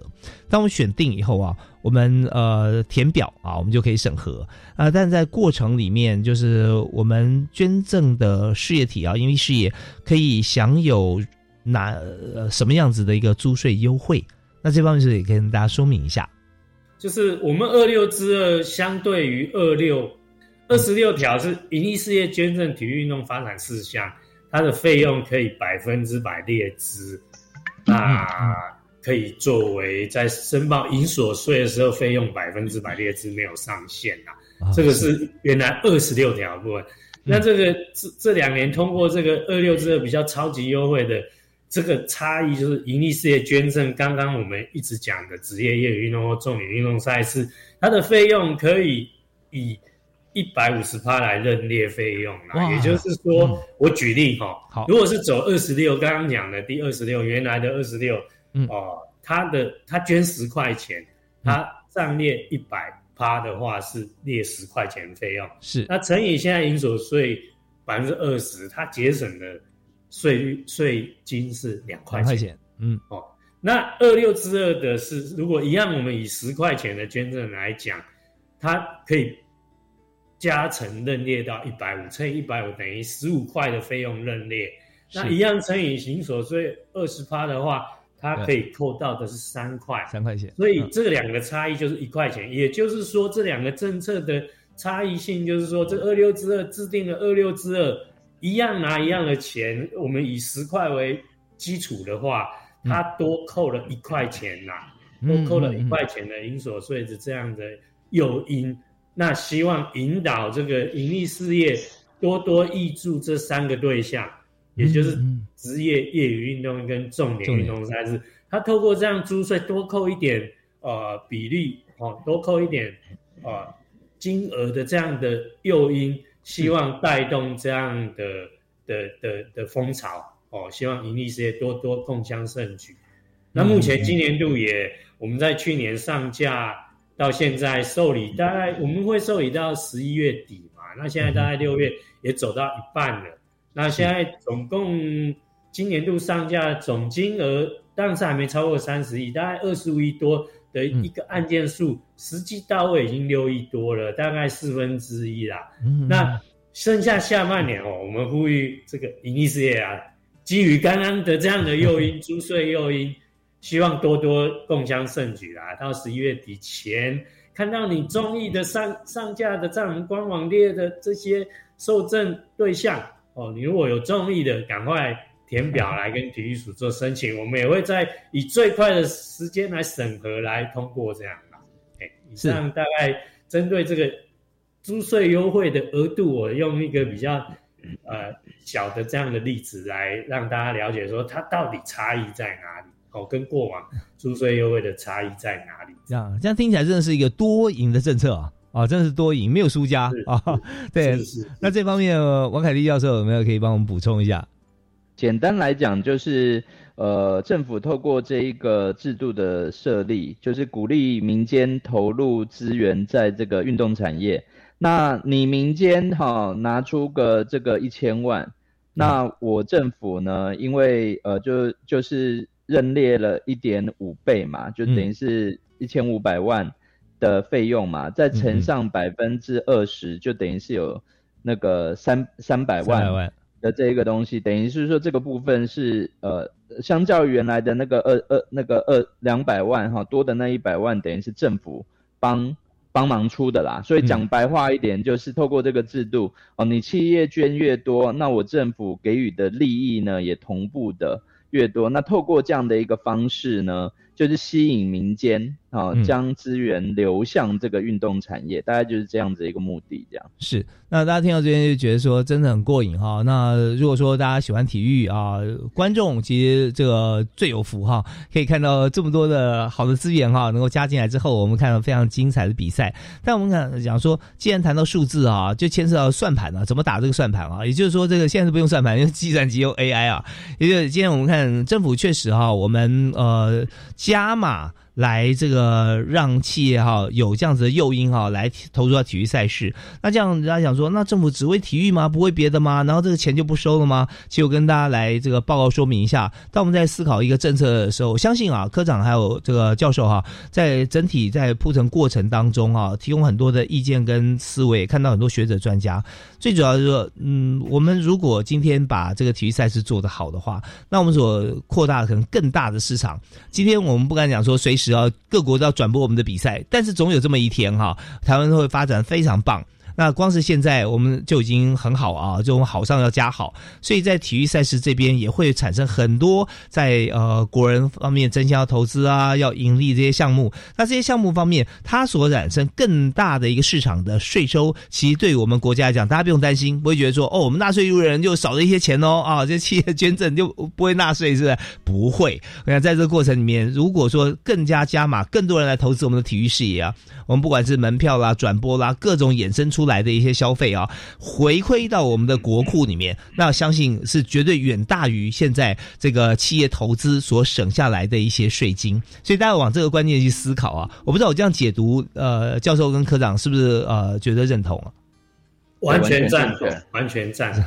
当我们选定以后啊，我们呃填表啊，我们就可以审核啊。但在过程里面，就是我们捐赠的事业体啊，因为事业可以享有哪呃什么样子的一个租税优惠？那这方面是也跟大家说明一下。就是我们二六之二相对于二六二十六条是营利事业捐赠体育运动发展事项。它的费用可以百分之百列支，那可以作为在申报营所税的时候，费用百分之百列支没有上限呐。这个是原来二十六条部分。那这个这这两年通过这个二六之二比较超级优惠的，这个差异就是盈利事业捐赠，刚刚我们一直讲的职业业余运动或重点运动赛事，它的费用可以以一百五十趴来认列费用啦。也就是说，我举例哈，如果是走二十六，刚刚讲的第二十六，原来的二十六，哦，他的他捐十块钱，他上列一百趴的话是列十块钱费用，是。那乘以现在营所税百分之二十，他节省的。税率税金是两块钱，嗯。哦，那二六之二的是，如果一样，我们以十块钱的捐赠来讲，它可以加成认列到一百五，乘以一百五等于十五块的费用认列，那一样乘以行所税二十趴的话，它可以扣到的是三块，三块钱，所以这两个差异就是一块钱，也就是说这两个政策的差异性，就是说这二六之二制定了二六之二。一样拿一样的钱，我们以十块为基础的话，他多扣了一块钱呐，多扣了一块钱的营所税的这样的诱因。那希望引导这个盈利事业多多益助这三个对象，也就是职业、业余运动跟重点运动赛事。他透过这样租税多扣一点呃比例哦，多扣一点呃金额的这样的诱因。希望带动这样的的的的风潮哦，希望盈利事业多多共襄盛举。那目前今年度也，我们在去年上架到现在受理，大概我们会受理到十一月底嘛。那现在大概六月也走到一半了。那现在总共今年度上架总金额，当时还没超过三十亿，大概二十五亿多。的一个案件数，实际到位已经六亿多了，大概四分之一啦。那剩下下半年哦，我们呼吁这个盈利事业啊，基于刚刚的这样的诱因，租税诱因，希望多多共襄盛举啦。到十一月底前，看到你中意的上上架的在我们官网列的这些受赠对象哦，你如果有中意的，赶快。填表来跟体育署做申请，我们也会在以最快的时间来审核来通过这样的。哎，以上大概针对这个租税优惠的额度，我用一个比较呃小的这样的例子来让大家了解，说它到底差异在哪里？哦，跟过往租税优惠的差异在哪里？这样这样听起来真的是一个多赢的政策啊！啊，真的是多赢，没有输家啊。对，那这方面王凯丽教授有没有可以帮我们补充一下？简单来讲，就是呃，政府透过这一个制度的设立，就是鼓励民间投入资源在这个运动产业。那你民间哈拿出个这个一千万，那我政府呢，因为呃就就是认列了一点五倍嘛，就等于是一千五百万的费用嘛，再乘上百分之二十，就等于是有那个三三百万。的这一个东西，等于是说这个部分是呃，相较于原来的那个二二那个二两百万哈多的那一百万，等于是政府帮帮忙出的啦。所以讲白话一点，就是透过这个制度哦，你企业捐越多，那我政府给予的利益呢也同步的越多。那透过这样的一个方式呢，就是吸引民间。啊，将资源流向这个运动产业，大概就是这样子一个目的。这样是，那大家听到这边就觉得说真的很过瘾哈。那如果说大家喜欢体育啊，观众其实这个最有福哈，可以看到这么多的好的资源哈，能够加进来之后，我们看到非常精彩的比赛。但我们讲讲说，既然谈到数字啊，就牵涉到算盘啊，怎么打这个算盘啊？也就是说，这个现在是不用算盘，因为计算机用 AI 啊。也就是今天我们看政府确实哈，我们呃加码。来这个让企业哈有这样子的诱因哈来投入到体育赛事，那这样人家想说，那政府只为体育吗？不为别的吗？然后这个钱就不收了吗？其实我跟大家来这个报告说明一下，当我们在思考一个政策的时候，相信啊科长还有这个教授哈，在整体在铺陈过程当中啊，提供很多的意见跟思维，看到很多学者专家，最主要就是说，嗯，我们如果今天把这个体育赛事做得好的话，那我们所扩大可能更大的市场。今天我们不敢讲说随时。只要各国都要转播我们的比赛，但是总有这么一天哈，台湾会发展非常棒。那光是现在我们就已经很好啊，这种好上要加好，所以在体育赛事这边也会产生很多在呃国人方面争相要投资啊，要盈利这些项目。那这些项目方面，它所产生更大的一个市场的税收，其实对于我们国家来讲，大家不用担心，不会觉得说哦，我们纳税入人就少了一些钱哦啊，这企业捐赠就不会纳税是不是？不会。我想在这个过程里面，如果说更加加码，更多人来投资我们的体育事业啊，我们不管是门票啦、转播啦，各种衍生出来的一些消费啊，回馈到我们的国库里面，那相信是绝对远大于现在这个企业投资所省下来的一些税金。所以大家往这个观念去思考啊，我不知道我这样解读，呃，教授跟科长是不是呃觉得认同啊？完全赞同，完全赞同。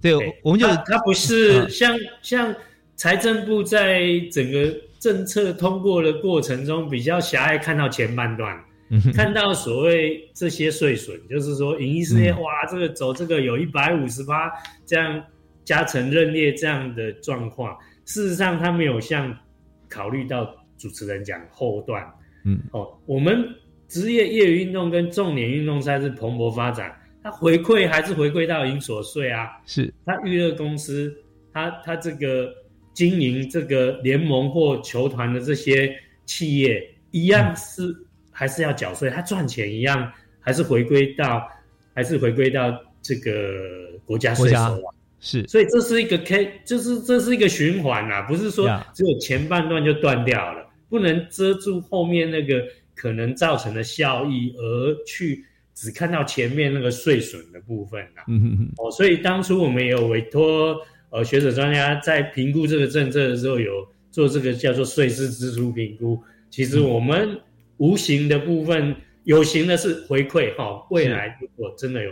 对，我们就他不是像像财政部在整个政策通过的过程中比较狭隘，看到前半段，看到所谓这些税损，就是说影艺事业哇，这个走这个有一百五十八这样加成认列这样的状况，事实上他没有像考虑到主持人讲后段，嗯，哦，我们职业业余运动跟重点运动赛是蓬勃发展。它回馈还是回馈到营所税啊？是他娱乐公司，他他这个经营这个联盟或球团的这些企业一样是还是要缴税，他赚钱一样还是回归到还是回归到这个国家税收啊？是，所以这是一个 K，就是这是一个循环啊，不是说只有前半段就断掉了，不能遮住后面那个可能造成的效益而去。只看到前面那个税损的部分呐，哦，所以当初我们也有委托呃学者专家在评估这个政策的时候，有做这个叫做税事支出评估。其实我们无形的部分，有形的是回馈哈，未来如果真的有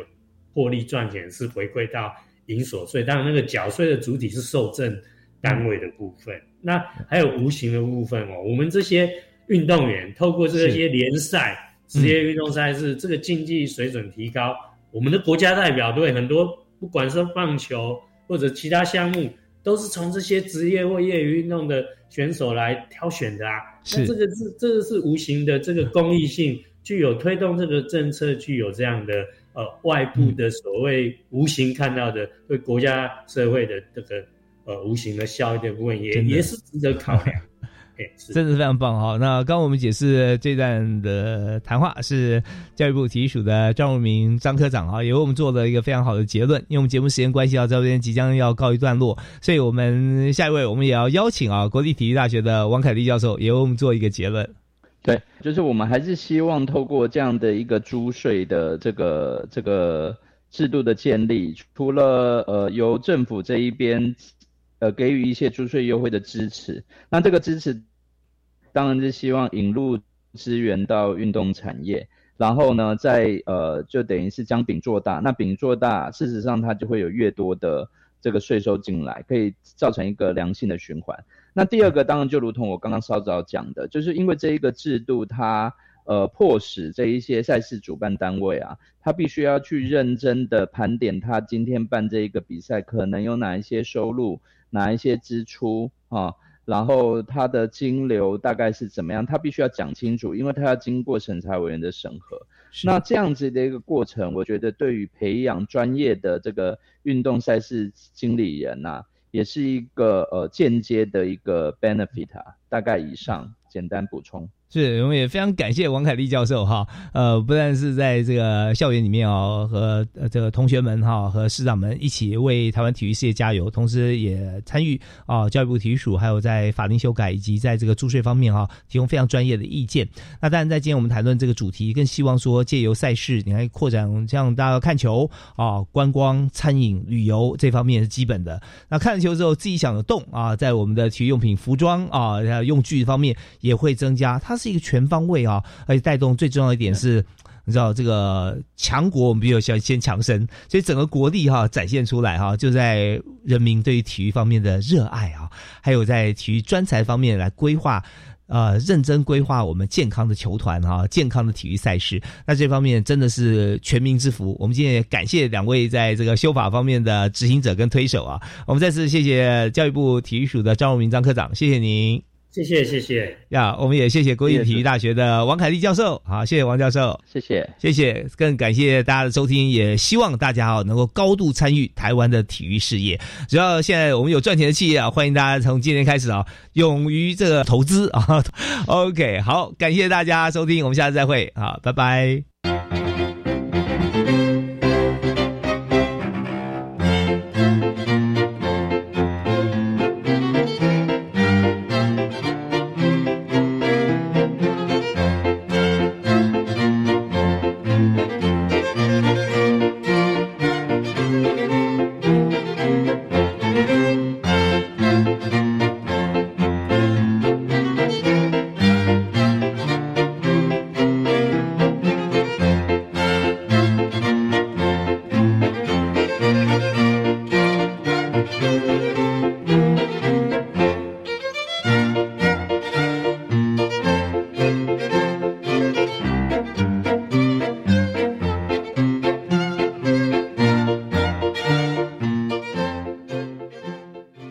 获利赚钱，是回馈到营所税。当然，那个缴税的主体是受赠单位的部分。那还有无形的部分哦，我们这些运动员透过这些联赛。职业运动赛事这个竞技水准提高，我们的国家代表队很多，不管是棒球或者其他项目，都是从这些职业或业余运动的选手来挑选的啊。那这个是这个是无形的这个公益性，具有推动这个政策，具有这样的呃外部的所谓无形看到的对国家社会的这个呃无形的效益的部分，也也是值得考量。真的是非常棒哈！那刚我们解释这段的谈话是教育部体育署的张荣明张科长啊，也为我们做了一个非常好的结论。因为我们节目时间关系到这边即将要告一段落，所以我们下一位我们也要邀请啊国立体育大学的王凯丽教授也为我们做一个结论。对，就是我们还是希望透过这样的一个租税的这个这个制度的建立，除了呃由政府这一边呃给予一些租税优惠的支持，那这个支持。当然是希望引入资源到运动产业，然后呢，再呃，就等于是将饼做大。那饼做大，事实上它就会有越多的这个税收进来，可以造成一个良性的循环。那第二个，当然就如同我刚刚稍早讲的，就是因为这一个制度，它呃迫使这一些赛事主办单位啊，他必须要去认真的盘点他今天办这一个比赛可能有哪一些收入，哪一些支出啊。然后它的金流大概是怎么样？他必须要讲清楚，因为他要经过审查委员的审核。那这样子的一个过程，我觉得对于培养专业的这个运动赛事经理人呐，也是一个呃间接的一个 benefit 啊。大概以上，简单补充。是，我们也非常感谢王凯丽教授哈，呃，不但是在这个校园里面哦，和这个同学们哈，和师长们一起为台湾体育事业加油，同时也参与啊教育部体育署，还有在法令修改以及在这个注税方面哈，提供非常专业的意见。那当然，在今天我们谈论这个主题，更希望说借由赛事，你来扩展像大家看球啊、观光、餐饮、旅游这方面是基本的。那看了球之后，自己想的动啊，在我们的体育用品、服装啊、用具方面也会增加。它是一个全方位啊，而且带动最重要一点是，你知道这个强国，我们比如先先强身，所以整个国力哈展现出来哈，就在人民对于体育方面的热爱啊，还有在体育专才方面来规划，呃，认真规划我们健康的球团啊，健康的体育赛事，那这方面真的是全民之福。我们今天也感谢两位在这个修法方面的执行者跟推手啊，我们再次谢谢教育部体育署的张荣明张科长，谢谢您。谢谢谢谢呀，我们也谢谢国立体育大学的王凯丽教授，好，谢谢王教授，谢谢谢谢，更感谢大家的收听，也希望大家啊能够高度参与台湾的体育事业。只要现在我们有赚钱的企业啊，欢迎大家从今天开始啊，勇于这个投资啊。OK，好，感谢大家收听，我们下次再会，啊，拜拜。